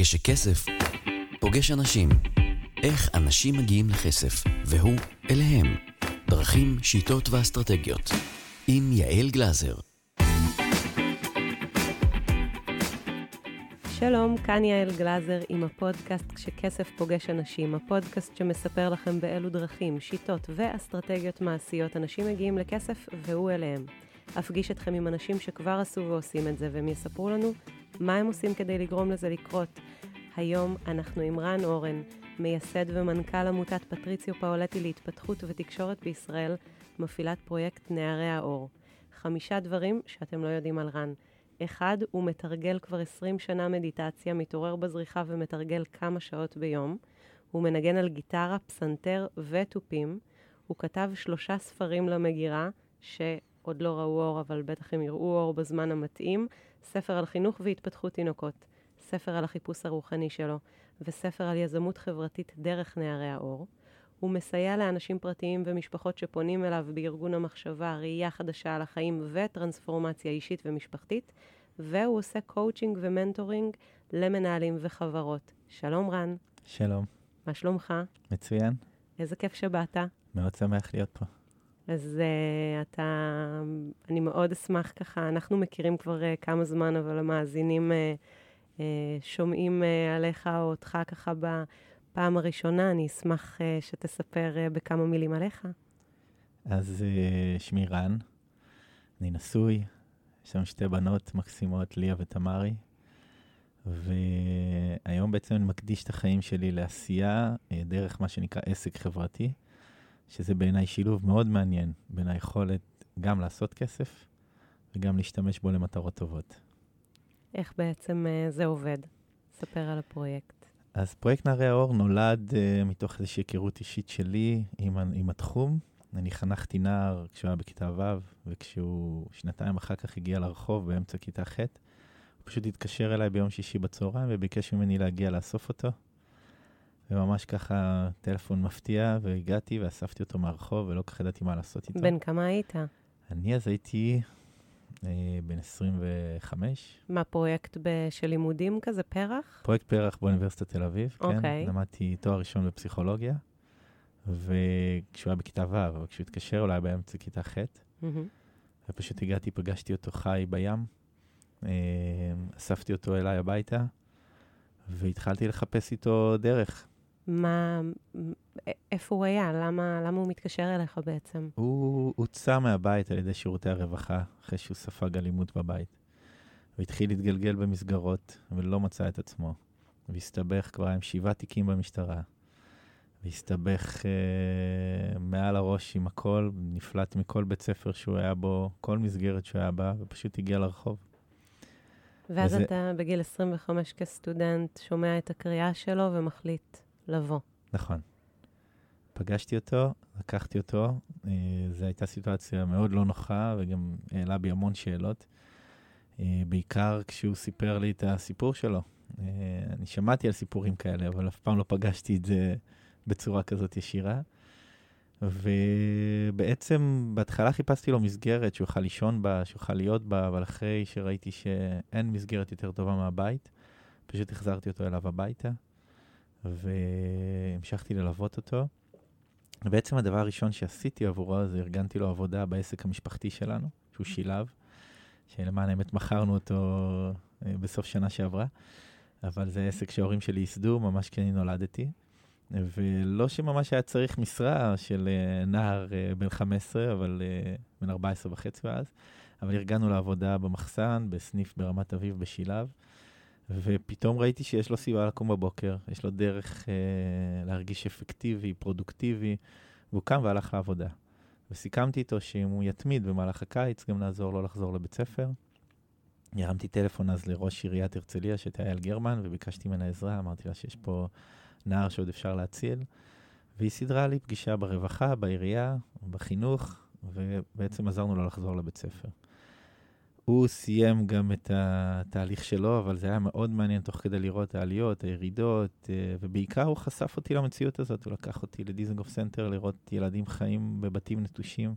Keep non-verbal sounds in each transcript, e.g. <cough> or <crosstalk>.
כשכסף פוגש אנשים. איך אנשים מגיעים לכסף, והוא אליהם. דרכים, שיטות ואסטרטגיות. עם יעל גלזר. שלום, כאן יעל גלזר עם הפודקאסט כשכסף פוגש אנשים, הפודקאסט שמספר לכם באילו דרכים, שיטות ואסטרטגיות מעשיות אנשים מגיעים לכסף והוא אליהם. אפגיש אתכם עם אנשים שכבר עשו ועושים את זה, והם יספרו לנו מה הם עושים כדי לגרום לזה לקרות. היום אנחנו עם רן אורן, מייסד ומנכ"ל עמותת פטריציו פאולטי להתפתחות ותקשורת בישראל, מפעילת פרויקט נערי האור. חמישה דברים שאתם לא יודעים על רן. אחד, הוא מתרגל כבר 20 שנה מדיטציה, מתעורר בזריחה ומתרגל כמה שעות ביום. הוא מנגן על גיטרה, פסנתר ותופים. הוא כתב שלושה ספרים למגירה, שעוד לא ראו אור, אבל בטח הם יראו אור בזמן המתאים. ספר על חינוך והתפתחות תינוקות, ספר על החיפוש הרוחני שלו, וספר על יזמות חברתית דרך נערי האור. הוא מסייע לאנשים פרטיים ומשפחות שפונים אליו בארגון המחשבה, ראייה חדשה על החיים וטרנספורמציה אישית ומשפחתית, והוא עושה coaching ו mentoring למנהלים וחברות. שלום רן. שלום. מה שלומך? מצוין. איזה כיף שבאת. מאוד שמח להיות פה. אז uh, אתה, אני מאוד אשמח ככה, אנחנו מכירים כבר uh, כמה זמן, אבל המאזינים uh, uh, שומעים uh, עליך או אותך ככה בפעם הראשונה, אני אשמח uh, שתספר uh, בכמה מילים עליך. אז uh, שמי רן, אני נשוי, יש לנו שתי בנות מקסימות, ליה ותמרי, והיום בעצם אני מקדיש את החיים שלי לעשייה uh, דרך מה שנקרא עסק חברתי. שזה בעיניי שילוב מאוד מעניין בין היכולת גם לעשות כסף וגם להשתמש בו למטרות טובות. איך בעצם uh, זה עובד? ספר על הפרויקט. אז פרויקט נערי האור נולד uh, מתוך איזושהי היכרות אישית שלי עם, עם התחום. אני חנכתי נער כשהוא היה בכיתה ו', וכשהוא שנתיים אחר כך הגיע לרחוב באמצע כיתה ח', הוא פשוט התקשר אליי ביום שישי בצהריים וביקש ממני להגיע לאסוף אותו. וממש ככה טלפון מפתיע, והגעתי ואספתי אותו מהרחוב, ולא כך ידעתי מה לעשות איתו. בן כמה היית? אני אז הייתי אה, בן 25. מה, פרויקט ב- של לימודים כזה, פרח? פרויקט פרח באוניברסיטת תל אביב, כן. אוקיי. למדתי תואר ראשון בפסיכולוגיה, וכשהוא היה בכיתה ו', אבל כשהוא התקשר, אולי באמצע כיתה ח', מהמם. ופשוט הגעתי, פגשתי אותו חי בים, אה, אספתי אותו אליי הביתה, והתחלתי לחפש איתו דרך. מה, איפה הוא היה? למה, למה הוא מתקשר אליך בעצם? הוא הוצא מהבית על ידי שירותי הרווחה, אחרי שהוא ספג אלימות בבית. והתחיל להתגלגל במסגרות, ולא מצא את עצמו. והסתבך כבר עם שבעה תיקים במשטרה. והסתבך אה, מעל הראש עם הכל, נפלט מכל בית ספר שהוא היה בו, כל מסגרת שהוא היה בה, ופשוט הגיע לרחוב. ואז וזה- אתה בגיל 25 כסטודנט שומע את הקריאה שלו ומחליט לבוא. נכון. פגשתי אותו, לקחתי אותו, אה, זו הייתה סיטואציה מאוד לא נוחה, וגם העלה בי המון שאלות. אה, בעיקר כשהוא סיפר לי את הסיפור שלו. אה, אני שמעתי על סיפורים כאלה, אבל אף פעם לא פגשתי את זה בצורה כזאת ישירה. ובעצם בהתחלה חיפשתי לו מסגרת שהוא יוכל לישון בה, שהוא יוכל להיות בה, אבל אחרי שראיתי שאין מסגרת יותר טובה מהבית, פשוט החזרתי אותו אליו הביתה, והמשכתי ללוות אותו. ובעצם הדבר הראשון שעשיתי עבורו זה ארגנתי לו עבודה בעסק המשפחתי שלנו, שהוא שילב, שלמען האמת מכרנו אותו אה, בסוף שנה שעברה, אבל זה עסק שההורים שלי ייסדו ממש כשאני נולדתי. ולא שממש היה צריך משרה של אה, נער אה, בן 15, אבל בן 14 וחצי אז, אבל ארגנו לעבודה במחסן, בסניף ברמת אביב בשילב, ופתאום ראיתי שיש לו סיבה לקום בבוקר, יש לו דרך אה, להרגיש אפקטיבי, פרודוקטיבי, והוא קם והלך לעבודה. וסיכמתי איתו שאם הוא יתמיד במהלך הקיץ, גם נעזור לו לחזור לבית ספר. הרמתי טלפון אז לראש עיריית הרצליה, שהייתה יעל גרמן, וביקשתי ממנה עזרה, אמרתי לה שיש פה נער שעוד אפשר להציל, והיא סידרה לי פגישה ברווחה, בעירייה, בחינוך, ובעצם עזרנו לו לחזור לבית ספר. הוא סיים גם את התהליך שלו, אבל זה היה מאוד מעניין תוך כדי לראות העליות, הירידות, אה, ובעיקר הוא חשף אותי למציאות הזאת, הוא לקח אותי לדיזנגוף סנטר לראות ילדים חיים בבתים נטושים.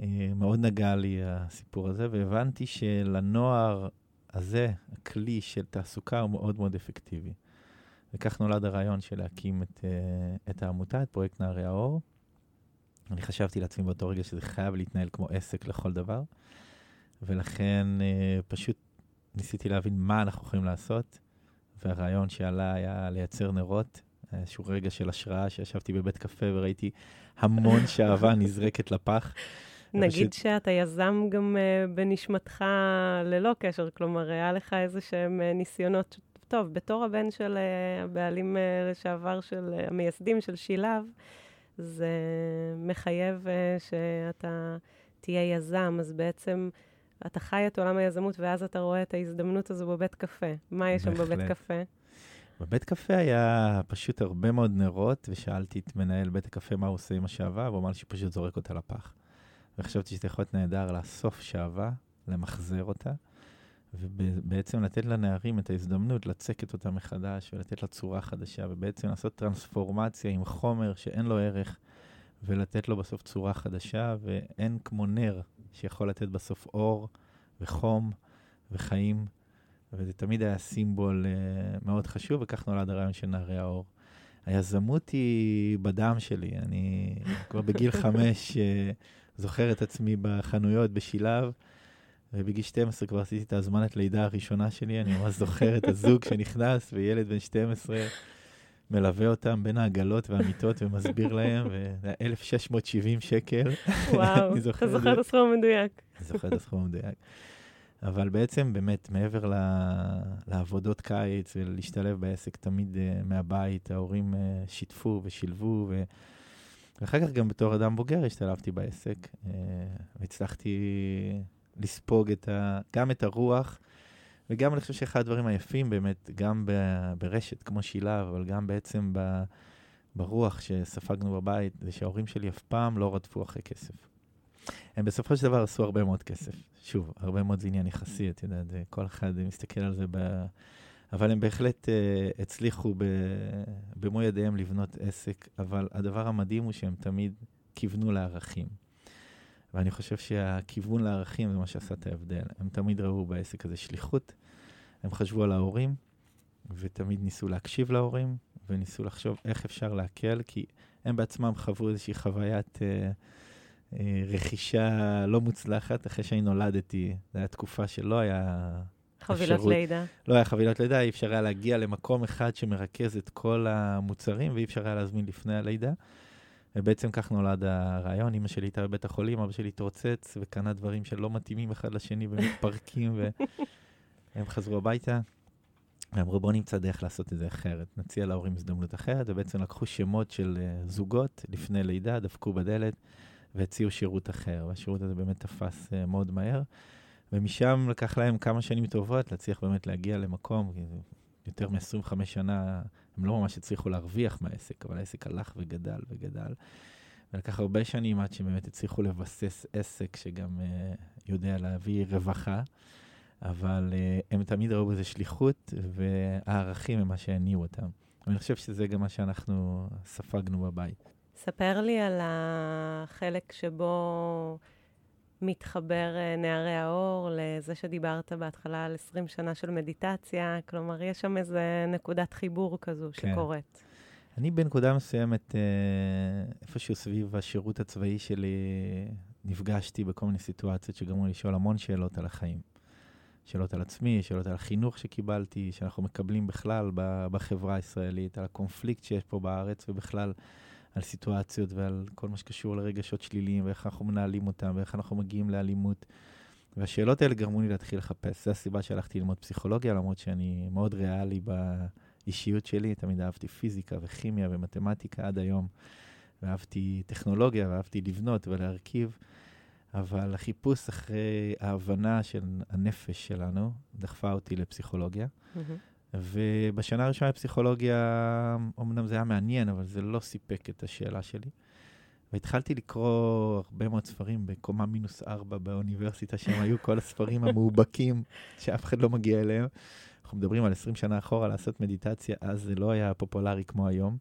אה, מאוד נגע לי הסיפור הזה, והבנתי שלנוער הזה, הכלי של תעסוקה, הוא מאוד מאוד אפקטיבי. וכך נולד הרעיון של להקים את, אה, את העמותה, את פרויקט נערי האור. אני חשבתי לעצמי באותו רגע שזה חייב להתנהל כמו עסק לכל דבר, ולכן אה, פשוט ניסיתי להבין מה אנחנו יכולים לעשות, והרעיון שעלה היה לייצר נרות, איזשהו רגע של השראה, שישבתי בבית קפה וראיתי המון <laughs> שעווה נזרקת לפח. נגיד ופשוט... שאתה יזם גם uh, בנשמתך ללא קשר, כלומר, היה לך איזה שהם uh, ניסיונות, טוב, בתור הבן של uh, הבעלים uh, לשעבר של uh, המייסדים של שילב, זה מחייב uh, שאתה תהיה יזם, אז בעצם אתה חי את עולם היזמות, ואז אתה רואה את ההזדמנות הזו בבית קפה. מה יש שם בבית קפה? בבית קפה היה פשוט הרבה מאוד נרות, ושאלתי את מנהל בית הקפה מה הוא עושה עם השעווה, והוא אמר לי שפשוט זורק אותה לפח. וחשבתי שזה יכול להיות נהדר לאסוף שעווה, למחזר אותה, ובעצם לתת לנערים את ההזדמנות לצקת אותה מחדש ולתת לה צורה חדשה, ובעצם לעשות טרנספורמציה עם חומר שאין לו ערך, ולתת לו בסוף צורה חדשה, ואין כמו נר שיכול לתת בסוף אור וחום וחיים, וזה תמיד היה סימבול uh, מאוד חשוב, וכך נולד הרעיון של נערי האור. היזמות היא בדם שלי, אני כבר בגיל <laughs> חמש uh, זוכר את עצמי בחנויות בשילב, ובגיל 12 כבר עשיתי את ההזמנת לידה הראשונה שלי, אני ממש זוכר את הזוג <laughs> שנכנס, וילד בן 12 מלווה אותם בין העגלות והמיטות ומסביר להם, וזה היה 1,670 שקל. וואו, אתה זוכר את הסכום המדויק. אני זוכר את הסכום המדויק. אבל בעצם, באמת, מעבר לעבודות קיץ ולהשתלב בעסק תמיד uh, מהבית, ההורים uh, שיתפו ושילבו, ו... ואחר כך גם בתור אדם בוגר השתלבתי בעסק, uh, והצלחתי לספוג את ה... גם את הרוח, וגם אני חושב שאחד הדברים היפים באמת, גם. ברשת כמו שילב, אבל גם בעצם ב... ברוח שספגנו בבית, זה שההורים שלי אף פעם לא רדפו אחרי כסף. הם בסופו של דבר עשו הרבה מאוד כסף. שוב, הרבה מאוד זה עניין יחסי, את יודעת, כל אחד מסתכל על זה ב... אבל הם בהחלט uh, הצליחו ב... במו ידיהם לבנות עסק, אבל הדבר המדהים הוא שהם תמיד כיוונו לערכים. ואני חושב שהכיוון לערכים זה מה שעשה את ההבדל. הם תמיד ראו בעסק הזה שליחות, הם חשבו על ההורים, ותמיד ניסו להקשיב להורים, וניסו לחשוב איך אפשר להקל, כי הם בעצמם חוו איזושהי חוויית... Uh, אה, רכישה לא מוצלחת אחרי שאני נולדתי. זו הייתה תקופה שלא היה... חבילות אפשרות, לידה. לא היה חבילות לידה, אי אפשר היה להגיע למקום אחד שמרכז את כל המוצרים, ואי אפשר היה להזמין לפני הלידה. ובעצם כך נולד הרעיון. אמא שלי הייתה בבית החולים, אבא שלי התרוצץ וקנה דברים שלא מתאימים אחד לשני ומתפרקים, <laughs> והם חזרו הביתה. ואמרו, בואו נמצא דרך לעשות את זה אחרת. נציע להורים הזדמנות אחרת, ובעצם לקחו שמות של אה, זוגות לפני לידה, דפקו בדלת. והציעו שירות אחר, והשירות הזה באמת תפס uh, מאוד מהר. ומשם לקח להם כמה שנים טובות להצליח באמת להגיע למקום, יותר מ-25 שנה, הם לא ממש הצליחו להרוויח מהעסק, אבל העסק הלך וגדל וגדל. ולקח הרבה שנים עד שבאמת הצליחו לבסס עסק שגם uh, יודע להביא רווחה, אבל uh, הם תמיד ראו בזה שליחות, והערכים הם מה שהניעו אותם. ואני חושב שזה גם מה שאנחנו ספגנו בבית. ספר לי על החלק שבו מתחבר אה, נערי האור לזה שדיברת בהתחלה על 20 שנה של מדיטציה, כלומר, יש שם איזה נקודת חיבור כזו כן. שקורית. אני בנקודה מסוימת, אה, איפשהו סביב השירות הצבאי שלי, נפגשתי בכל מיני סיטואציות שגרמו לי לשאול המון שאלות על החיים. שאלות על עצמי, שאלות על החינוך שקיבלתי, שאנחנו מקבלים בכלל בחברה הישראלית, על הקונפליקט שיש פה בארץ ובכלל על סיטואציות ועל כל מה שקשור לרגשות שליליים ואיך אנחנו מנהלים אותם ואיך אנחנו מגיעים לאלימות. והשאלות האלה גרמו לי להתחיל לחפש. זו הסיבה שהלכתי ללמוד פסיכולוגיה, למרות שאני מאוד ריאלי באישיות שלי, תמיד אהבתי פיזיקה וכימיה ומתמטיקה עד היום. ואהבתי טכנולוגיה ואהבתי לבנות ולהרכיב. אבל החיפוש אחרי ההבנה של הנפש שלנו דחפה אותי לפסיכולוגיה. Mm-hmm. ובשנה הראשונה בפסיכולוגיה, אמנם זה היה מעניין, אבל זה לא סיפק את השאלה שלי. והתחלתי לקרוא הרבה מאוד ספרים בקומה מינוס ארבע באוניברסיטה, שהם היו כל הספרים המאובקים שאף אחד לא מגיע אליהם. אנחנו מדברים על 20 שנה אחורה לעשות מדיטציה, אז זה לא היה פופולרי כמו היום.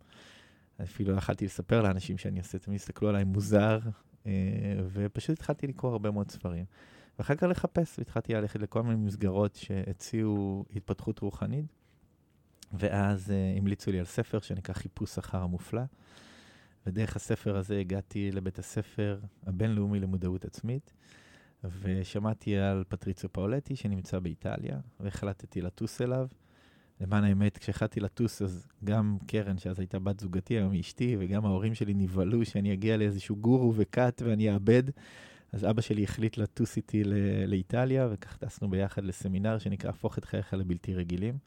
אפילו יכלתי לספר לאנשים שאני עושה, תמיד הסתכלו עליי מוזר, אה, ופשוט התחלתי לקרוא הרבה מאוד ספרים. ואחר כך לחפש, והתחלתי ללכת לכל מיני מסגרות שהציעו התפתחות רוחנית, ואז uh, המליצו לי על ספר שנקרא חיפוש אחר המופלא, ודרך הספר הזה הגעתי לבית הספר הבינלאומי למודעות עצמית, ושמעתי על פטריצו פאולטי שנמצא באיטליה, והחלטתי לטוס אליו. למען האמת, כשהחלטתי לטוס, אז גם קרן, שאז הייתה בת זוגתי, היום היא אשתי, וגם ההורים שלי נבהלו שאני אגיע לאיזשהו גורו וכת ואני אאבד. אז אבא שלי החליט לטוס איתי לאיטליה, וכך טסנו ביחד לסמינר שנקרא הפוך את חייך לבלתי רגילים.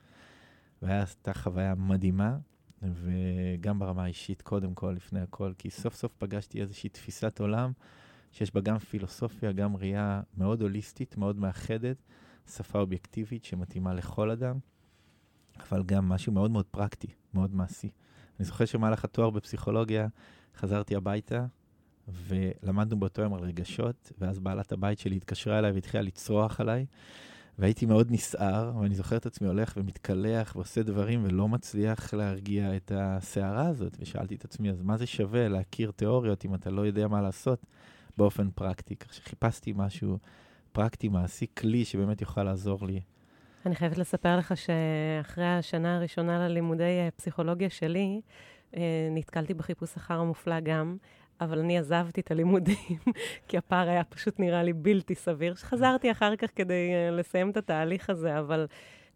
והייתה חוויה מדהימה, וגם ברמה האישית, קודם כל, לפני הכל, כי סוף סוף פגשתי איזושהי תפיסת עולם שיש בה גם פילוסופיה, גם ראייה מאוד הוליסטית, מאוד מאחדת, שפה אובייקטיבית שמתאימה לכל אדם, אבל גם משהו מאוד מאוד פרקטי, מאוד מעשי. אני זוכר שמהלך התואר בפסיכולוגיה חזרתי הביתה, ולמדנו באותו יום על רגשות, ואז בעלת הבית שלי התקשרה אליי והתחילה לצרוח עליי, והייתי מאוד נסער, ואני זוכר את עצמי הולך ומתקלח ועושה דברים ולא מצליח להרגיע את הסערה הזאת, ושאלתי את עצמי, אז מה זה שווה להכיר תיאוריות אם אתה לא יודע מה לעשות באופן פרקטי? כך שחיפשתי משהו פרקטי, מעשי, כלי שבאמת יוכל לעזור לי. אני חייבת לספר לך שאחרי השנה הראשונה ללימודי אה, פסיכולוגיה שלי, אה, נתקלתי בחיפוש אחר המופלא גם, אבל אני עזבתי את הלימודים, <laughs> כי הפער היה פשוט נראה לי בלתי סביר. חזרתי אחר כך כדי uh, לסיים את התהליך הזה, אבל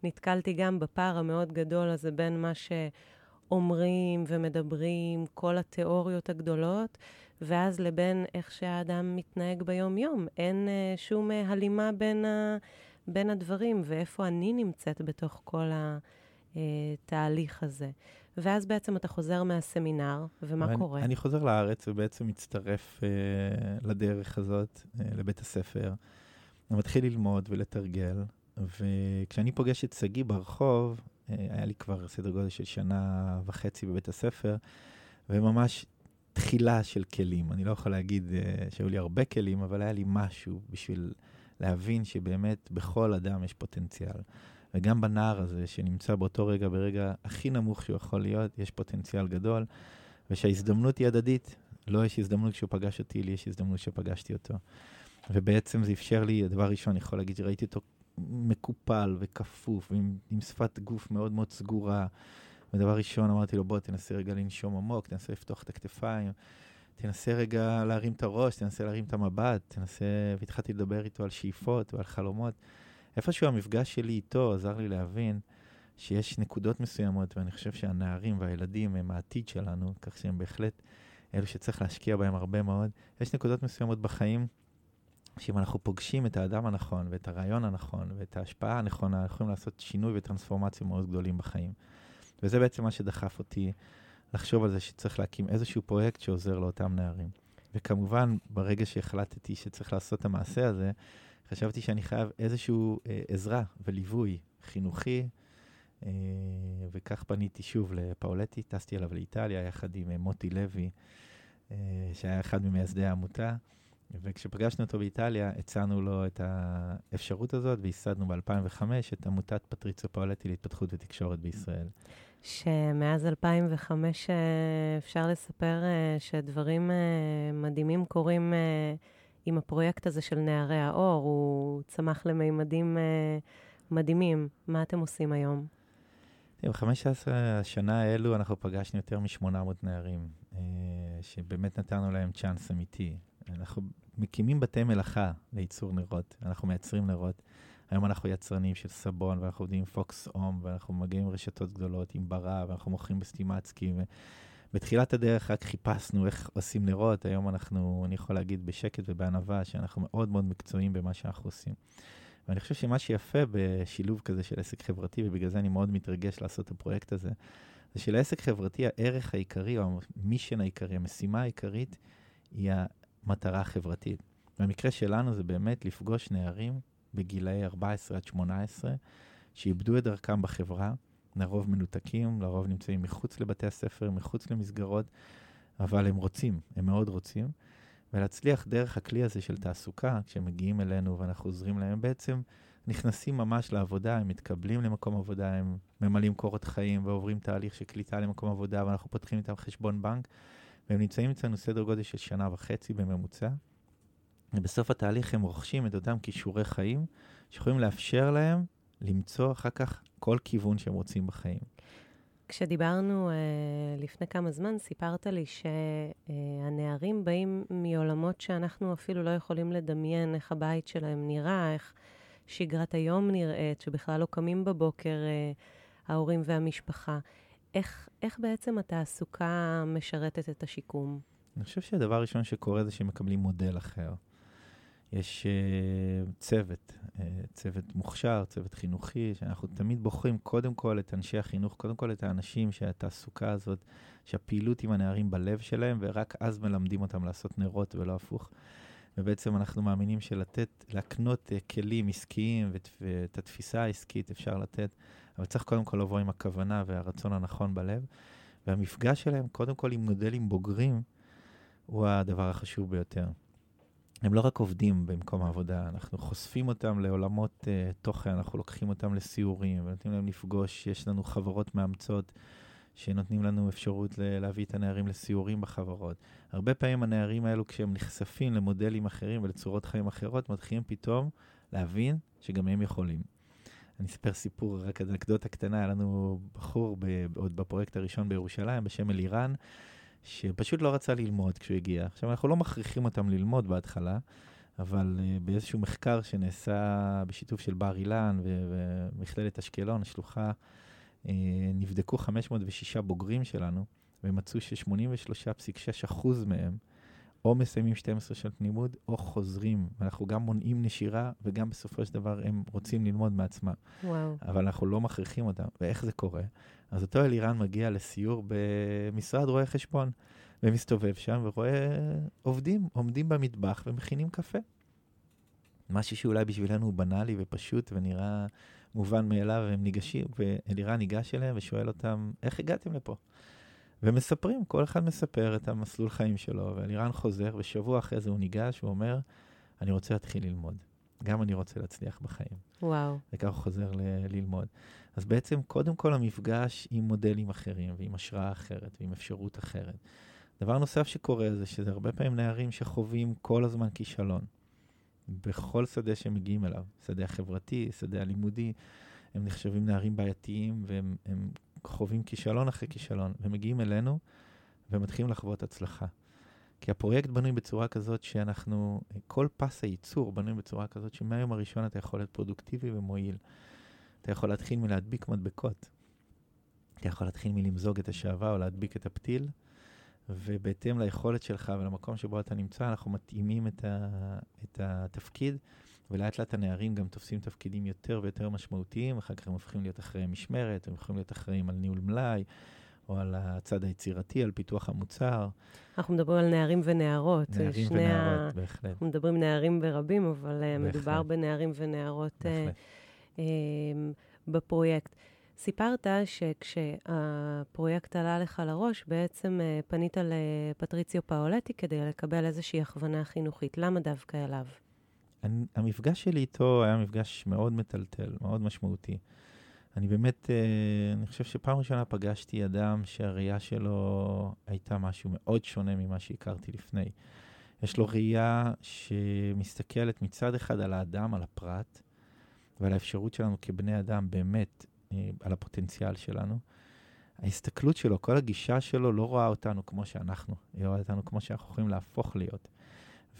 נתקלתי גם בפער המאוד גדול הזה בין מה שאומרים ומדברים, כל התיאוריות הגדולות, ואז לבין איך שהאדם מתנהג ביום-יום. אין uh, שום uh, הלימה בין, ה, בין הדברים, ואיפה אני נמצאת בתוך כל התהליך הזה. ואז בעצם אתה חוזר מהסמינר, ומה אני, קורה? אני חוזר לארץ ובעצם מצטרף uh, לדרך הזאת, uh, לבית הספר. אני מתחיל ללמוד ולתרגל, וכשאני פוגש את שגיא ברחוב, uh, היה לי כבר סדר גודל של שנה וחצי בבית הספר, וממש תחילה של כלים. אני לא יכול להגיד uh, שהיו לי הרבה כלים, אבל היה לי משהו בשביל להבין שבאמת בכל אדם יש פוטנציאל. וגם בנער הזה, שנמצא באותו רגע, ברגע הכי נמוך שהוא יכול להיות, יש פוטנציאל גדול, ושההזדמנות היא הדדית. לא יש הזדמנות כשהוא פגש אותי, לי יש הזדמנות שפגשתי אותו. ובעצם זה אפשר לי, הדבר הראשון, אני יכול להגיד שראיתי אותו מקופל וכפוף, ועם, עם שפת גוף מאוד מאוד סגורה. ודבר ראשון אמרתי לו, בוא, תנסה רגע לנשום עמוק, תנסה לפתוח את הכתפיים, תנסה רגע להרים את הראש, תנסה להרים את המבט, תנסה... והתחלתי לדבר איתו על שאיפות ועל חלומות. איפשהו המפגש שלי איתו עזר לי להבין שיש נקודות מסוימות, ואני חושב שהנערים והילדים הם העתיד שלנו, כך שהם בהחלט אלו שצריך להשקיע בהם הרבה מאוד. יש נקודות מסוימות בחיים, שאם אנחנו פוגשים את האדם הנכון, ואת הרעיון הנכון, ואת ההשפעה הנכונה, יכולים לעשות שינוי וטרנספורמציה מאוד גדולים בחיים. וזה בעצם מה שדחף אותי לחשוב על זה שצריך להקים איזשהו פרויקט שעוזר לאותם נערים. וכמובן, ברגע שהחלטתי שצריך לעשות את המעשה הזה, חשבתי שאני חייב איזושהי אה, עזרה וליווי חינוכי, אה, וכך פניתי שוב לפאולטי, טסתי אליו לאיטליה יחד עם אה, מוטי לוי, אה, שהיה אחד ממייסדי העמותה, וכשפגשנו אותו באיטליה, הצענו לו את האפשרות הזאת, וייסדנו ב-2005 את עמותת פטריצו פאולטי להתפתחות ותקשורת בישראל. שמאז 2005 אה, אפשר לספר אה, שדברים מדהימים קורים עם הפרויקט הזה של נערי האור, הוא צמח למימדים מדהימים. מה אתם עושים היום? ב-15 השנה האלו אנחנו פגשנו יותר מ-800 נערים, שבאמת נתנו להם צ'אנס אמיתי. אנחנו מקימים בתי מלאכה לייצור נרות, אנחנו מייצרים נרות. היום אנחנו יצרנים של סבון, ואנחנו עובדים עם פוקס אום, ואנחנו מגיעים עם רשתות גדולות, עם ברא, ואנחנו מוכרים בסטימצקי. בתחילת הדרך רק חיפשנו איך עושים נרות, היום אנחנו, אני יכול להגיד בשקט ובענווה, שאנחנו מאוד מאוד מקצועיים במה שאנחנו עושים. ואני חושב שמה שיפה בשילוב כזה של עסק חברתי, ובגלל זה אני מאוד מתרגש לעשות את הפרויקט הזה, זה שלעסק חברתי הערך העיקרי, או המישן העיקרי, המשימה העיקרית, היא המטרה החברתית. במקרה שלנו זה באמת לפגוש נערים בגילאי 14 עד 18, שאיבדו את דרכם בחברה, לרוב מנותקים, לרוב נמצאים מחוץ לבתי הספר, מחוץ למסגרות, אבל הם רוצים, הם מאוד רוצים. ולהצליח דרך הכלי הזה של תעסוקה, כשהם מגיעים אלינו ואנחנו עוזרים להם, בעצם נכנסים ממש לעבודה, הם מתקבלים למקום עבודה, הם ממלאים קורות חיים ועוברים תהליך של קליטה למקום עבודה, ואנחנו פותחים איתם חשבון בנק, והם נמצאים אצלנו סדר גודל של שנה וחצי בממוצע. ובסוף התהליך הם רוכשים את אותם כישורי חיים, שיכולים לאפשר להם למצוא אחר כך כל כיוון שהם רוצים בחיים. כשדיברנו uh, לפני כמה זמן, סיפרת לי שהנערים uh, באים מעולמות שאנחנו אפילו לא יכולים לדמיין איך הבית שלהם נראה, איך שגרת היום נראית, שבכלל לא קמים בבוקר uh, ההורים והמשפחה. איך, איך בעצם התעסוקה משרתת את השיקום? אני חושב שהדבר הראשון שקורה זה שהם מקבלים מודל אחר. יש uh, צוות, uh, צוות מוכשר, צוות חינוכי, שאנחנו תמיד בוחרים קודם כל את אנשי החינוך, קודם כל את האנשים שהתעסוקה הזאת, שהפעילות עם הנערים בלב שלהם, ורק אז מלמדים אותם לעשות נרות ולא הפוך. ובעצם אנחנו מאמינים שלתת, להקנות uh, כלים עסקיים ואת, ואת התפיסה העסקית אפשר לתת, אבל צריך קודם כל לבוא עם הכוונה והרצון הנכון בלב. והמפגש שלהם, קודם כל עם מודלים בוגרים, הוא הדבר החשוב ביותר. הם לא רק עובדים במקום העבודה, אנחנו חושפים אותם לעולמות uh, תוכן, אנחנו לוקחים אותם לסיורים ונותנים להם לפגוש, יש לנו חברות מאמצות שנותנים לנו אפשרות להביא את הנערים לסיורים בחברות. הרבה פעמים הנערים האלו, כשהם נחשפים למודלים אחרים ולצורות חיים אחרות, מתחילים פתאום להבין שגם הם יכולים. אני אספר סיפור, רק אנקדוטה קטנה, היה לנו בחור ב- עוד בפרויקט הראשון בירושלים בשם אלירן, שפשוט לא רצה ללמוד כשהוא הגיע. עכשיו, אנחנו לא מכריחים אותם ללמוד בהתחלה, אבל uh, באיזשהו מחקר שנעשה בשיתוף של בר אילן ומכללת אשקלון, השלוחה, uh, נבדקו 506 בוגרים שלנו, ומצאו ש-83.6% מהם או מסיימים 12 שנות לימוד, או חוזרים. ואנחנו גם מונעים נשירה, וגם בסופו של דבר הם רוצים ללמוד מעצמם. וואו. אבל אנחנו לא מכריחים אותם. ואיך זה קורה? אז אותו אלירן מגיע לסיור במשרד רואי חשבון, ומסתובב שם ורואה עובדים, עומדים במטבח ומכינים קפה. משהו שאולי בשבילנו הוא בנאלי ופשוט ונראה מובן מאליו, והם ניגשים, ואלירן ניגש אליהם ושואל אותם, איך הגעתם לפה? ומספרים, כל אחד מספר את המסלול חיים שלו, ואלירן חוזר, ושבוע אחרי זה הוא ניגש ואומר, אני רוצה להתחיל ללמוד. גם אני רוצה להצליח בחיים. וואו. וכך הוא חוזר ל- ללמוד. אז בעצם, קודם כל המפגש עם מודלים אחרים, ועם השראה אחרת, ועם אפשרות אחרת. דבר נוסף שקורה זה שזה הרבה פעמים נערים שחווים כל הזמן כישלון. בכל שדה שהם מגיעים אליו, שדה החברתי, שדה הלימודי, הם נחשבים נערים בעייתיים, והם חווים כישלון אחרי כישלון, ומגיעים אלינו ומתחילים לחוות הצלחה. כי הפרויקט בנוי בצורה כזאת שאנחנו, כל פס הייצור בנוי בצורה כזאת שמהיום הראשון אתה יכול להיות פרודוקטיבי ומועיל. אתה יכול להתחיל מלהדביק מדבקות. אתה יכול להתחיל מלמזוג את השעווה או להדביק את הפתיל, ובהתאם ליכולת שלך ולמקום שבו אתה נמצא, אנחנו מתאימים את, ה, את התפקיד, ולאט לאט הנערים גם תופסים תפקידים יותר ויותר משמעותיים, אחר כך הם הופכים להיות אחראי משמרת, הם הופכים להיות אחראים על ניהול מלאי, או על הצד היצירתי, על פיתוח המוצר. אנחנו מדברים על נערים ונערות. נערים ונערות, ה... בהחלט. אנחנו מדברים נערים ברבים, אבל בהחלט. מדובר בנערים ונערות uh, uh, בפרויקט. סיפרת שכשהפרויקט עלה לך לראש, בעצם uh, פנית לפטריציו פאולטי כדי לקבל איזושהי הכוונה חינוכית. למה דווקא אליו? אני, המפגש שלי איתו היה מפגש מאוד מטלטל, מאוד משמעותי. אני באמת, אה, אני חושב שפעם ראשונה פגשתי אדם שהראייה שלו הייתה משהו מאוד שונה ממה שהכרתי לפני. יש לו ראייה שמסתכלת מצד אחד על האדם, על הפרט, ועל האפשרות שלנו כבני אדם באמת, אה, על הפוטנציאל שלנו. ההסתכלות שלו, כל הגישה שלו לא רואה אותנו כמו שאנחנו, היא רואה אותנו כמו שאנחנו יכולים להפוך להיות.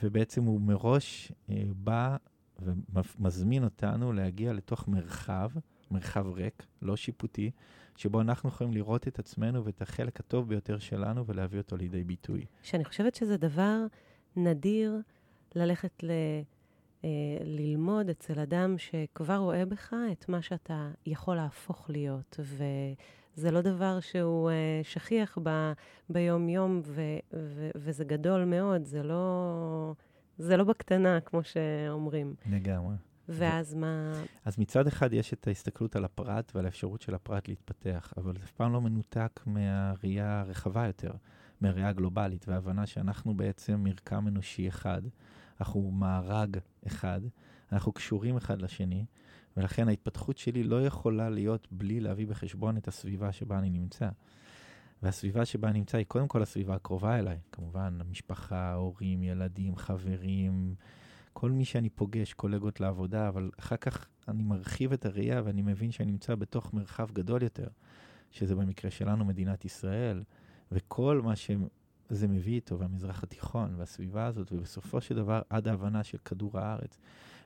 ובעצם הוא מראש אה, בא ומזמין אותנו להגיע לתוך מרחב, מרחב ריק, לא שיפוטי, שבו אנחנו יכולים לראות את עצמנו ואת החלק הטוב ביותר שלנו ולהביא אותו לידי ביטוי. שאני חושבת שזה דבר נדיר ללכת ל... אה, ללמוד אצל אדם שכבר רואה בך את מה שאתה יכול להפוך להיות. ו... זה לא דבר שהוא uh, שכיח ב, ביום-יום, ו, ו, וזה גדול מאוד, זה לא, זה לא בקטנה, כמו שאומרים. לגמרי. ואז. מה... אז מצד אחד יש את ההסתכלות על הפרט ועל האפשרות של הפרט להתפתח, אבל זה אף פעם לא מנותק מהראייה הרחבה יותר, מהראייה הגלובלית, וההבנה שאנחנו בעצם מרקם אנושי אחד, אנחנו מארג אחד, אנחנו קשורים אחד לשני, ולכן ההתפתחות שלי לא יכולה להיות בלי להביא בחשבון את הסביבה שבה אני נמצא. והסביבה שבה אני נמצא היא קודם כל הסביבה הקרובה אליי, כמובן, המשפחה, הורים, ילדים, חברים, כל מי שאני פוגש, קולגות לעבודה, אבל אחר כך אני מרחיב את הראייה ואני מבין שאני נמצא בתוך מרחב גדול יותר, שזה במקרה שלנו מדינת ישראל, וכל מה שזה מביא איתו, והמזרח התיכון, והסביבה הזאת, ובסופו של דבר עד ההבנה של כדור הארץ,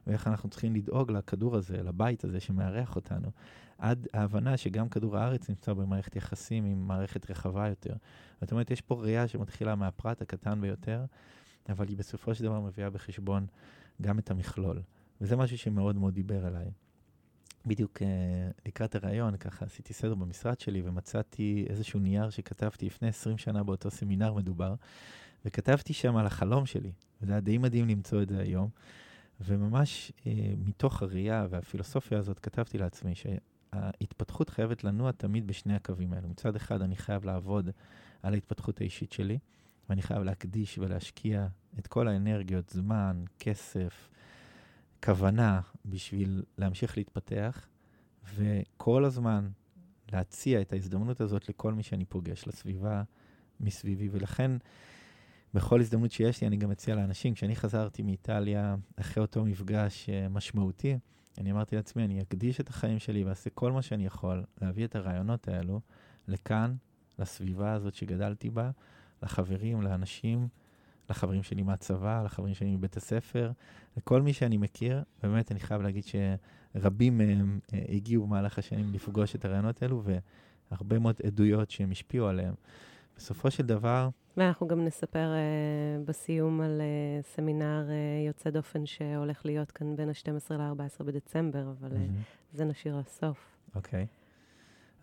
ואיך אנחנו צריכים לדאוג לכדור הזה, לבית הזה שמארח אותנו, עד ההבנה שגם כדור הארץ נמצא במערכת יחסים עם מערכת רחבה יותר. זאת אומרת, יש פה ראייה שמתחילה מהפרט הקטן ביותר, אבל היא בסופו של דבר מביאה בחשבון גם את המכלול. וזה משהו שמאוד מאוד דיבר אליי. בדיוק uh, לקראת הראיון, ככה עשיתי סדר במשרד שלי ומצאתי איזשהו נייר שכתבתי לפני 20 שנה באותו סמינר מדובר, וכתבתי שם על החלום שלי. וזה היה די מדהים למצוא את זה היום. וממש uh, מתוך הראייה והפילוסופיה הזאת כתבתי לעצמי שההתפתחות חייבת לנוע תמיד בשני הקווים האלו. מצד אחד אני חייב לעבוד על ההתפתחות האישית שלי, ואני חייב להקדיש ולהשקיע את כל האנרגיות, זמן, כסף, כוונה, בשביל להמשיך להתפתח, וכל הזמן להציע את ההזדמנות הזאת לכל מי שאני פוגש, לסביבה מסביבי. ולכן, בכל הזדמנות שיש לי, אני גם מציע לאנשים, כשאני חזרתי מאיטליה אחרי אותו מפגש uh, משמעותי, אני אמרתי לעצמי, אני אקדיש את החיים שלי ואעשה כל מה שאני יכול להביא את הרעיונות האלו לכאן, לסביבה הזאת שגדלתי בה, לחברים, לאנשים, לחברים שלי מהצבא, לחברים שלי מבית הספר, לכל מי שאני מכיר. באמת, אני חייב להגיד שרבים מהם אה, הגיעו במהלך השנים לפגוש את הרעיונות האלו, והרבה מאוד עדויות שהם השפיעו עליהם. בסופו של דבר... ואנחנו גם נספר uh, בסיום על uh, סמינר uh, יוצא דופן שהולך להיות כאן בין ה-12 ל-14 בדצמבר, אבל mm-hmm. זה נשאיר לסוף. אוקיי. Okay.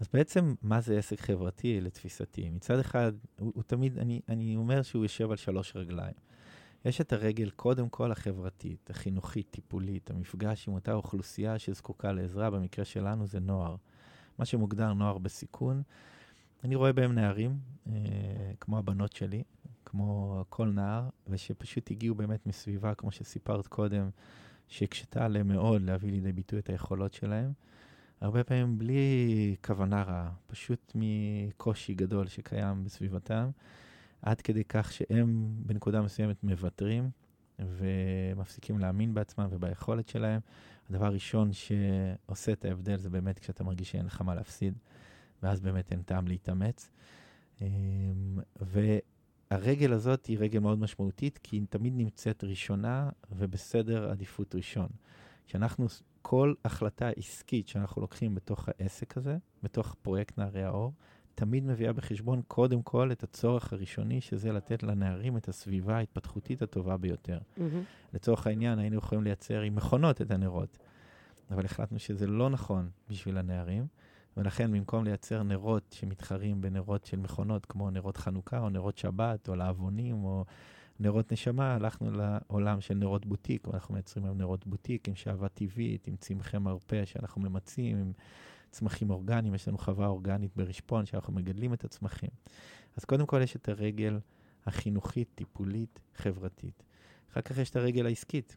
אז בעצם, מה זה עסק חברתי לתפיסתי? מצד אחד, הוא, הוא תמיד, אני, אני אומר שהוא יושב על שלוש רגליים. יש את הרגל, קודם כל החברתית, החינוכית, טיפולית, המפגש עם אותה אוכלוסייה שזקוקה לעזרה, במקרה שלנו זה נוער. מה שמוגדר נוער בסיכון. אני רואה בהם נערים, אה, כמו הבנות שלי, כמו כל נער, ושפשוט הגיעו באמת מסביבה, כמו שסיפרת קודם, שהקשתה עליהם מאוד להביא לידי ביטוי את היכולות שלהם. הרבה פעמים בלי כוונה רעה, פשוט מקושי גדול שקיים בסביבתם, עד כדי כך שהם בנקודה מסוימת מוותרים ומפסיקים להאמין בעצמם וביכולת שלהם. הדבר הראשון שעושה את ההבדל זה באמת כשאתה מרגיש שאין לך מה להפסיד, ואז באמת אין טעם להתאמץ. אמ, והרגל הזאת היא רגל מאוד משמעותית, כי היא תמיד נמצאת ראשונה ובסדר עדיפות ראשון. כשאנחנו כל החלטה עסקית שאנחנו לוקחים בתוך העסק הזה, בתוך פרויקט נערי האור, תמיד מביאה בחשבון קודם כל את הצורך הראשוני, שזה לתת לנערים את הסביבה ההתפתחותית הטובה ביותר. Mm-hmm. לצורך העניין, היינו יכולים לייצר עם מכונות את הנרות, אבל החלטנו שזה לא נכון בשביל הנערים, ולכן במקום לייצר נרות שמתחרים בנרות של מכונות, כמו נרות חנוכה או נרות שבת או לעוונים או נרות נשמה, הלכנו לעולם של נרות בוטיק, ואנחנו מייצרים היום נרות בוטיק עם שעווה טבעית, עם צמחי מרפא שאנחנו ממצים, עם צמחים אורגניים, יש לנו חווה אורגנית ברשפון שאנחנו מגדלים את הצמחים. אז קודם כל יש את הרגל החינוכית, טיפולית, חברתית. אחר כך יש את הרגל העסקית.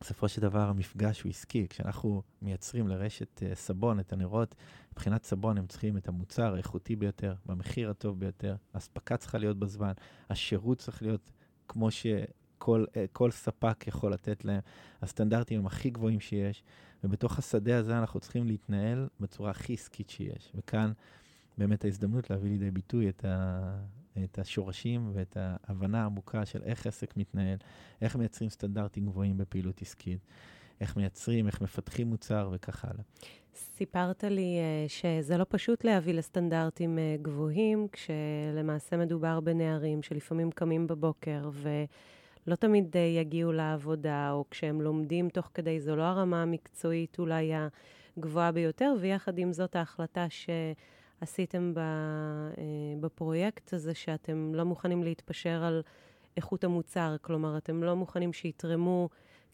בסופו של דבר המפגש הוא עסקי. כשאנחנו מייצרים לרשת uh, סבון את הנרות, מבחינת סבון הם צריכים את המוצר האיכותי ביותר, במחיר הטוב ביותר, האספקה צריכה להיות בזמן, השירות צריך להיות כמו שכל uh, ספק יכול לתת להם, הסטנדרטים הם הכי גבוהים שיש, ובתוך השדה הזה אנחנו צריכים להתנהל בצורה הכי עסקית שיש. וכאן באמת ההזדמנות להביא לידי ביטוי את, ה, את השורשים ואת ההבנה העמוקה של איך עסק מתנהל, איך מייצרים סטנדרטים גבוהים בפעילות עסקית, איך מייצרים, איך מפתחים מוצר וכך הלאה. סיפרת לי uh, שזה לא פשוט להביא לסטנדרטים uh, גבוהים, כשלמעשה מדובר בנערים שלפעמים קמים בבוקר ולא תמיד uh, יגיעו לעבודה, או כשהם לומדים תוך כדי, זו לא הרמה המקצועית אולי הגבוהה ביותר, ויחד עם זאת ההחלטה ש... עשיתם אה, בפרויקט הזה, שאתם לא מוכנים להתפשר על איכות המוצר, כלומר, אתם לא מוכנים שיתרמו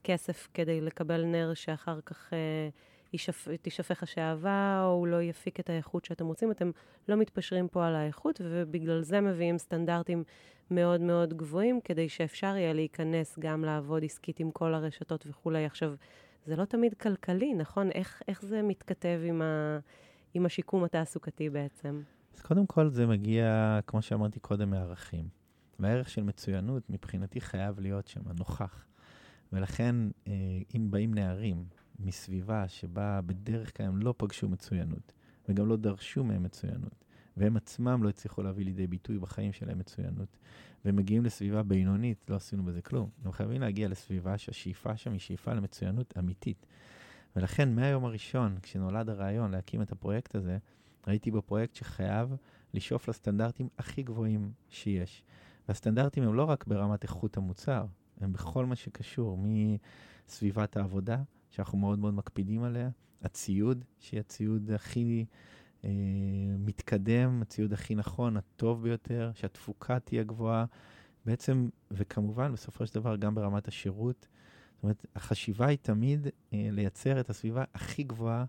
כסף כדי לקבל נר שאחר כך אה, ישפ... תשפך השעווה, או הוא לא יפיק את האיכות שאתם רוצים. אתם לא מתפשרים פה על האיכות, ובגלל זה מביאים סטנדרטים מאוד מאוד גבוהים, כדי שאפשר יהיה להיכנס גם לעבוד עסקית עם כל הרשתות וכולי. עכשיו, זה לא תמיד כלכלי, נכון? איך, איך זה מתכתב עם ה... עם השיקום התעסוקתי בעצם? אז קודם כל זה מגיע, כמו שאמרתי קודם, מערכים. והערך של מצוינות מבחינתי חייב להיות שם, נוכח. ולכן, אה, אם באים נערים מסביבה שבה בדרך כלל הם לא פגשו מצוינות, וגם לא דרשו מהם מצוינות, והם עצמם לא הצליחו להביא לידי ביטוי בחיים שלהם מצוינות, והם מגיעים לסביבה בינונית, לא עשינו בזה כלום. הם חייבים להגיע לסביבה שהשאיפה שם היא שאיפה למצוינות אמיתית. ולכן מהיום הראשון, כשנולד הרעיון להקים את הפרויקט הזה, ראיתי בפרויקט שחייב לשאוף לסטנדרטים הכי גבוהים שיש. והסטנדרטים הם לא רק ברמת איכות המוצר, הם בכל מה שקשור, מסביבת העבודה, שאנחנו מאוד מאוד מקפידים עליה, הציוד, שיהיה הציוד הכי אה, מתקדם, הציוד הכי נכון, הטוב ביותר, שהתפוקה תהיה גבוהה, בעצם, וכמובן, בסופו של דבר, גם ברמת השירות. זאת אומרת, החשיבה היא תמיד אה, לייצר את הסביבה הכי גבוהה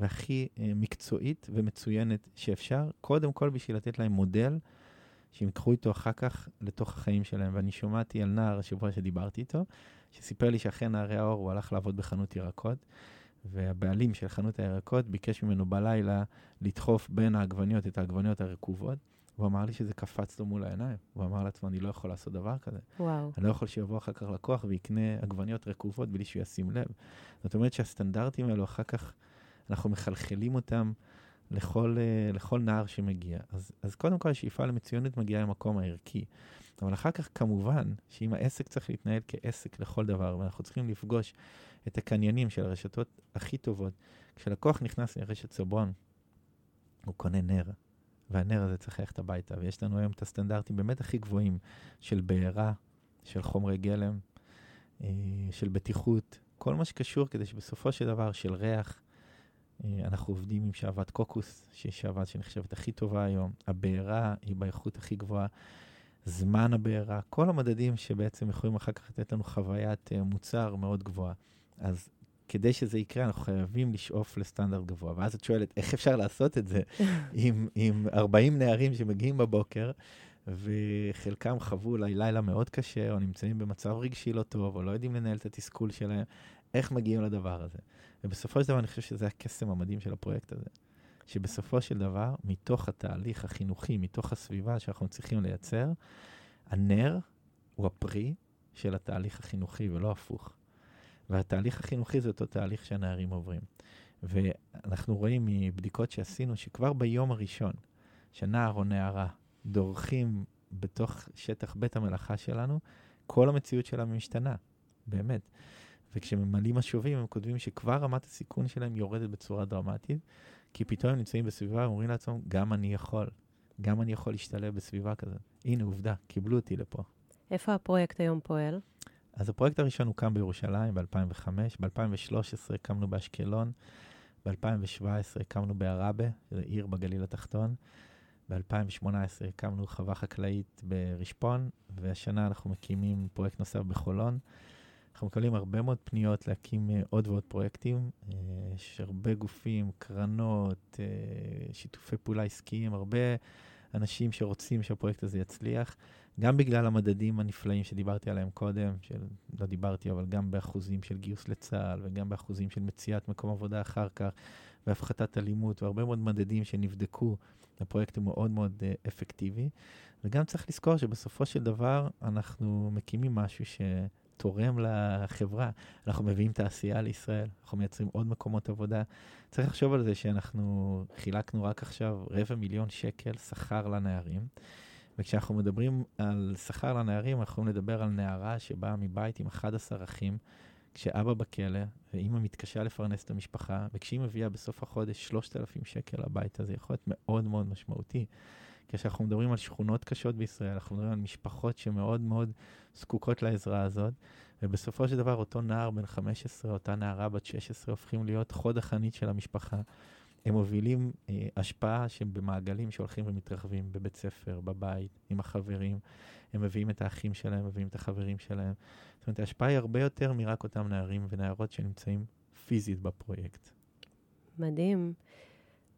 והכי אה, מקצועית ומצוינת שאפשר, קודם כל בשביל לתת להם מודל שהם ייקחו איתו אחר כך לתוך החיים שלהם. ואני שמעתי על נער השבוע שדיברתי איתו, שסיפר לי שאחרי נערי האור הוא הלך לעבוד בחנות ירקות, והבעלים של חנות הירקות ביקש ממנו בלילה לדחוף בין העגבניות את העגבניות הרקובות. הוא אמר לי שזה קפץ לו מול העיניים. הוא אמר לעצמו, אני לא יכול לעשות דבר כזה. וואו. אני לא יכול שיבוא אחר כך לקוח ויקנה עגבניות רקובות בלי שהוא ישים לב. זאת אומרת שהסטנדרטים האלו, אחר כך אנחנו מחלחלים אותם לכל, uh, לכל נער שמגיע. אז, אז קודם כל השאיפה למצוינות מגיעה למקום הערכי. אבל אחר כך כמובן שאם העסק צריך להתנהל כעסק לכל דבר, ואנחנו צריכים לפגוש את הקניינים של הרשתות הכי טובות, כשלקוח נכנס לרשת סבון, הוא קונה נר, והנר הזה צריך ללכת הביתה, ויש לנו היום את הסטנדרטים באמת הכי גבוהים של בעירה, של חומרי גלם, אה, של בטיחות, כל מה שקשור כדי שבסופו של דבר, של ריח, אה, אנחנו עובדים עם שעוות קוקוס, שהיא שעוות שנחשבת הכי טובה היום. הבעירה היא באיכות הכי גבוהה. זמן הבעירה, כל המדדים שבעצם יכולים אחר כך לתת לנו חוויית uh, מוצר מאוד גבוהה. אז כדי שזה יקרה, אנחנו חייבים לשאוף לסטנדרט גבוה. ואז את שואלת, איך אפשר לעשות את זה <laughs> עם, עם 40 נערים שמגיעים בבוקר, וחלקם חוו אולי לילה מאוד קשה, או נמצאים במצב רגשי לא טוב, או לא יודעים לנהל את התסכול שלהם, איך מגיעים לדבר הזה? ובסופו של דבר אני חושב שזה הקסם המדהים של הפרויקט הזה. שבסופו של דבר, מתוך התהליך החינוכי, מתוך הסביבה שאנחנו צריכים לייצר, הנר הוא הפרי של התהליך החינוכי ולא הפוך. והתהליך החינוכי זה אותו תהליך שהנערים עוברים. ואנחנו רואים מבדיקות שעשינו שכבר ביום הראשון שנער או נערה דורכים בתוך שטח בית המלאכה שלנו, כל המציאות שלהם משתנה, באמת. וכשממלאים משובים הם כותבים שכבר רמת הסיכון שלהם יורדת בצורה דרמטית, כי פתאום הם נמצאים בסביבה ואומרים לעצמם, גם אני יכול, גם אני יכול להשתלב בסביבה כזאת. הנה, עובדה, קיבלו אותי לפה. איפה הפרויקט היום פועל? אז הפרויקט הראשון הוקם בירושלים ב-2005, ב-2013 הקמנו באשקלון, ב-2017 הקמנו בעראבה, שזו עיר בגליל התחתון, ב-2018 הקמנו חווה חקלאית ברשפון, והשנה אנחנו מקימים פרויקט נוסף בחולון. אנחנו מקבלים הרבה מאוד פניות להקים uh, עוד ועוד פרויקטים. Uh, יש הרבה גופים, קרנות, uh, שיתופי פעולה עסקיים, הרבה אנשים שרוצים שהפרויקט הזה יצליח, גם בגלל המדדים הנפלאים שדיברתי עליהם קודם, של, לא דיברתי, אבל גם באחוזים של גיוס לצה"ל, וגם באחוזים של מציאת מקום עבודה אחר כך, והפחתת אלימות, והרבה מאוד מדדים שנבדקו. הפרויקט הוא מאוד מאוד uh, אפקטיבי. וגם צריך לזכור שבסופו של דבר אנחנו מקימים משהו ש... תורם לחברה. אנחנו מביאים תעשייה לישראל, אנחנו מייצרים עוד מקומות עבודה. צריך לחשוב על זה שאנחנו חילקנו רק עכשיו רבע מיליון שקל שכר לנערים. וכשאנחנו מדברים על שכר לנערים, אנחנו יכולים לדבר על נערה שבאה מבית עם 11 אחים, כשאבא בכלא, ואימא מתקשה לפרנס את המשפחה, וכשהיא מביאה בסוף החודש 3,000 שקל הביתה, זה יכול להיות מאוד מאוד משמעותי. כשאנחנו מדברים על שכונות קשות בישראל, אנחנו מדברים על משפחות שמאוד מאוד זקוקות לעזרה הזאת, ובסופו של דבר אותו נער בן 15, אותה נערה בת 16, הופכים להיות חוד החנית של המשפחה. הם מובילים אה, השפעה שהם במעגלים שהולכים ומתרחבים, בבית ספר, בבית, עם החברים. הם מביאים את האחים שלהם, מביאים את החברים שלהם. זאת אומרת, ההשפעה היא הרבה יותר מרק אותם נערים ונערות שנמצאים פיזית בפרויקט. מדהים.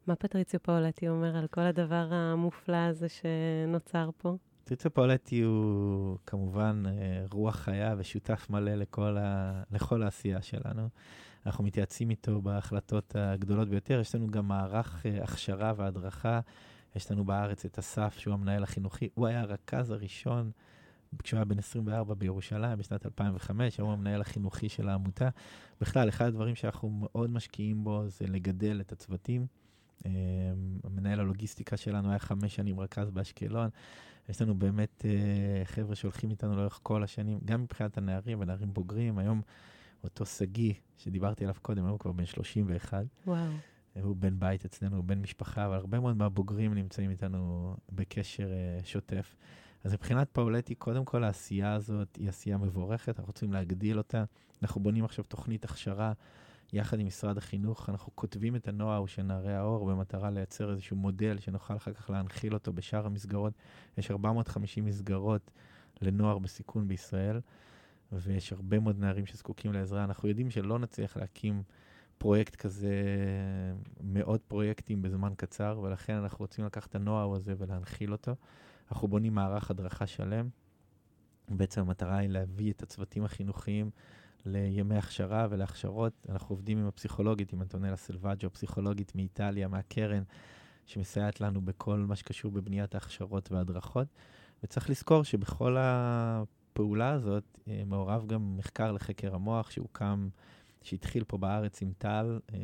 מה פטריציו פאולטי אומר על כל הדבר המופלא הזה שנוצר פה? פטריציו פאולטי הוא כמובן אה, רוח חיה ושותף מלא לכל, ה... לכל העשייה שלנו. אנחנו מתייעצים איתו בהחלטות הגדולות ביותר. יש לנו גם מערך אה, הכשרה והדרכה. יש לנו בארץ את אסף, שהוא המנהל החינוכי. הוא היה הרכז הראשון כשהוא היה בן 24 בירושלים בשנת 2005, היום המנהל החינוכי של העמותה. בכלל, אחד הדברים שאנחנו מאוד משקיעים בו זה לגדל את הצוותים. אה, המנהל הלוגיסטיקה שלנו היה חמש שנים רכז באשקלון. יש לנו באמת אה, חבר'ה שהולכים איתנו לאורך כל השנים, גם מבחינת הנערים ונערים בוגרים. היום אותו שגיא, שדיברתי עליו קודם, הוא כבר בן 31. וואו. הוא בן בית אצלנו, הוא בן משפחה, אבל הרבה מאוד מהבוגרים נמצאים איתנו בקשר uh, שוטף. אז מבחינת פאולטי, קודם כל העשייה הזאת היא עשייה מבורכת, אנחנו רוצים להגדיל אותה. אנחנו בונים עכשיו תוכנית הכשרה יחד עם משרד החינוך, אנחנו כותבים את הנוער של נערי האור במטרה לייצר איזשהו מודל שנוכל אחר כך להנחיל אותו בשאר המסגרות. יש 450 מסגרות לנוער בסיכון בישראל, ויש הרבה מאוד נערים שזקוקים לעזרה. אנחנו יודעים שלא נצליח להקים פרויקט כזה, מאות פרויקטים בזמן קצר, ולכן אנחנו רוצים לקחת את הנוער הזה ולהנחיל אותו. אנחנו בונים מערך הדרכה שלם. בעצם המטרה היא להביא את הצוותים החינוכיים לימי הכשרה ולהכשרות. אנחנו עובדים עם הפסיכולוגית, עם אנטונלה סלוואג'ו, פסיכולוגית מאיטליה, מהקרן, שמסייעת לנו בכל מה שקשור בבניית ההכשרות וההדרכות. וצריך לזכור שבכל הפעולה הזאת אה, מעורב גם מחקר לחקר המוח שהוקם, שהתחיל פה בארץ עם טל, אה,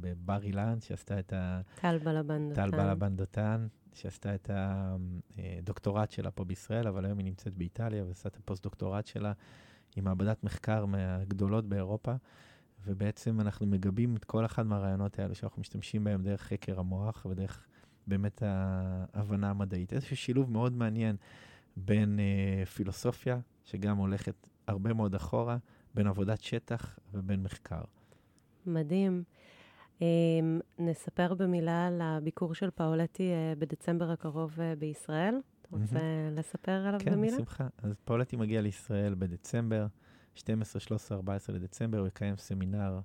בבר אילן, שעשתה את ה... טל בלבן דותן. טל בלבן דותן, שעשתה את הדוקטורט שלה פה בישראל, אבל היום היא נמצאת באיטליה ועשתה את הפוסט-דוקטורט שלה עם מעבדת מחקר מהגדולות באירופה, ובעצם אנחנו מגבים את כל אחד מהרעיונות האלה שאנחנו משתמשים בהם דרך חקר המוח ודרך באמת ההבנה המדעית. איזשהו שילוב מאוד מעניין בין אה, פילוסופיה, שגם הולכת הרבה מאוד אחורה, בין עבודת שטח ובין מחקר. מדהים. אמ, נספר במילה על הביקור של פאולטי אה, בדצמבר הקרוב אה, בישראל. רוצה. לספר עליו כן, במילה? כן, בשמחה. אז פאולטי מגיע לישראל בדצמבר, 12, 13, 14 לדצמבר, הוא יקיים סמינר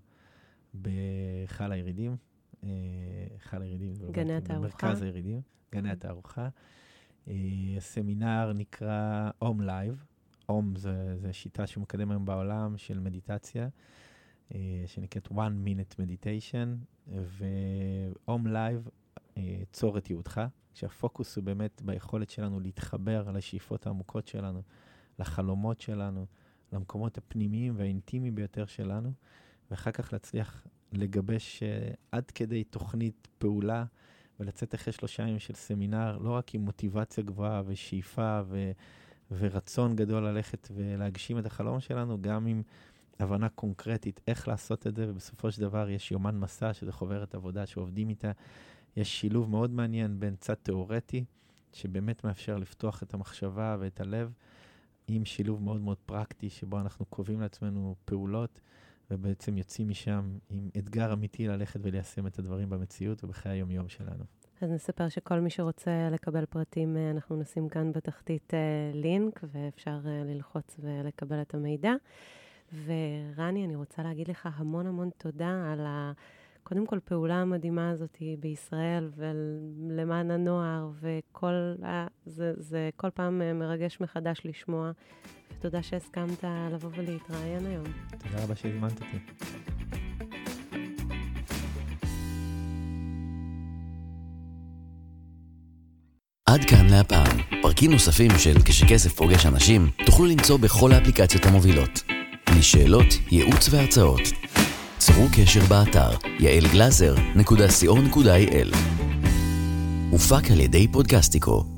בהיכל הירידים. היכל הירידים, גני התערוכה. במרכז הירידים, גני התערוכה. הסמינר נקרא אום live. אום זה שיטה שמקדם היום בעולם של מדיטציה. אה, שנקראת one minute meditation, ו-אום live, אה, צור את ייעודך, שהפוקוס הוא באמת ביכולת שלנו להתחבר לשאיפות העמוקות שלנו, לחלומות שלנו, למקומות הפנימיים והאינטימיים ביותר שלנו, ואחר כך להצליח לגבש uh, עד כדי תוכנית פעולה ולצאת אחרי שלושה ימים של סמינר, לא רק עם מוטיבציה גבוהה ושאיפה ו- ורצון גדול ללכת ולהגשים את החלום שלנו, גם עם הבנה קונקרטית איך לעשות את זה, ובסופו של דבר יש יומן מסע, שזה חוברת עבודה שעובדים איתה. יש שילוב מאוד מעניין בין צד תיאורטי, שבאמת מאפשר לפתוח את המחשבה ואת הלב, עם שילוב מאוד מאוד פרקטי, שבו אנחנו קובעים לעצמנו פעולות, ובעצם יוצאים משם עם אתגר אמיתי ללכת וליישם את הדברים במציאות ובחיי היום-יום שלנו. אז נספר שכל מי שרוצה לקבל פרטים, אה, אנחנו נשים כאן בתחתית אה, לינק, ואפשר אה, ללחוץ ולקבל את המידע. ורני, אני רוצה להגיד לך המון המון תודה על ה... קודם כל, פעולה המדהימה הזאת בישראל ולמען הנוער, וכל... זה, זה כל פעם מרגש מחדש לשמוע, ותודה שהסכמת לבוא ולהתראיין היום. תודה רבה שהזמנת אותי. עד כאן להפעם. פרקים נוספים של כשכסף פוגש אנשים תוכלו למצוא בכל האפליקציות המובילות. לשאלות, ייעוץ והרצאות. צרו קשר באתר יעלגלזר.co.il הופק על ידי פודקסטיקו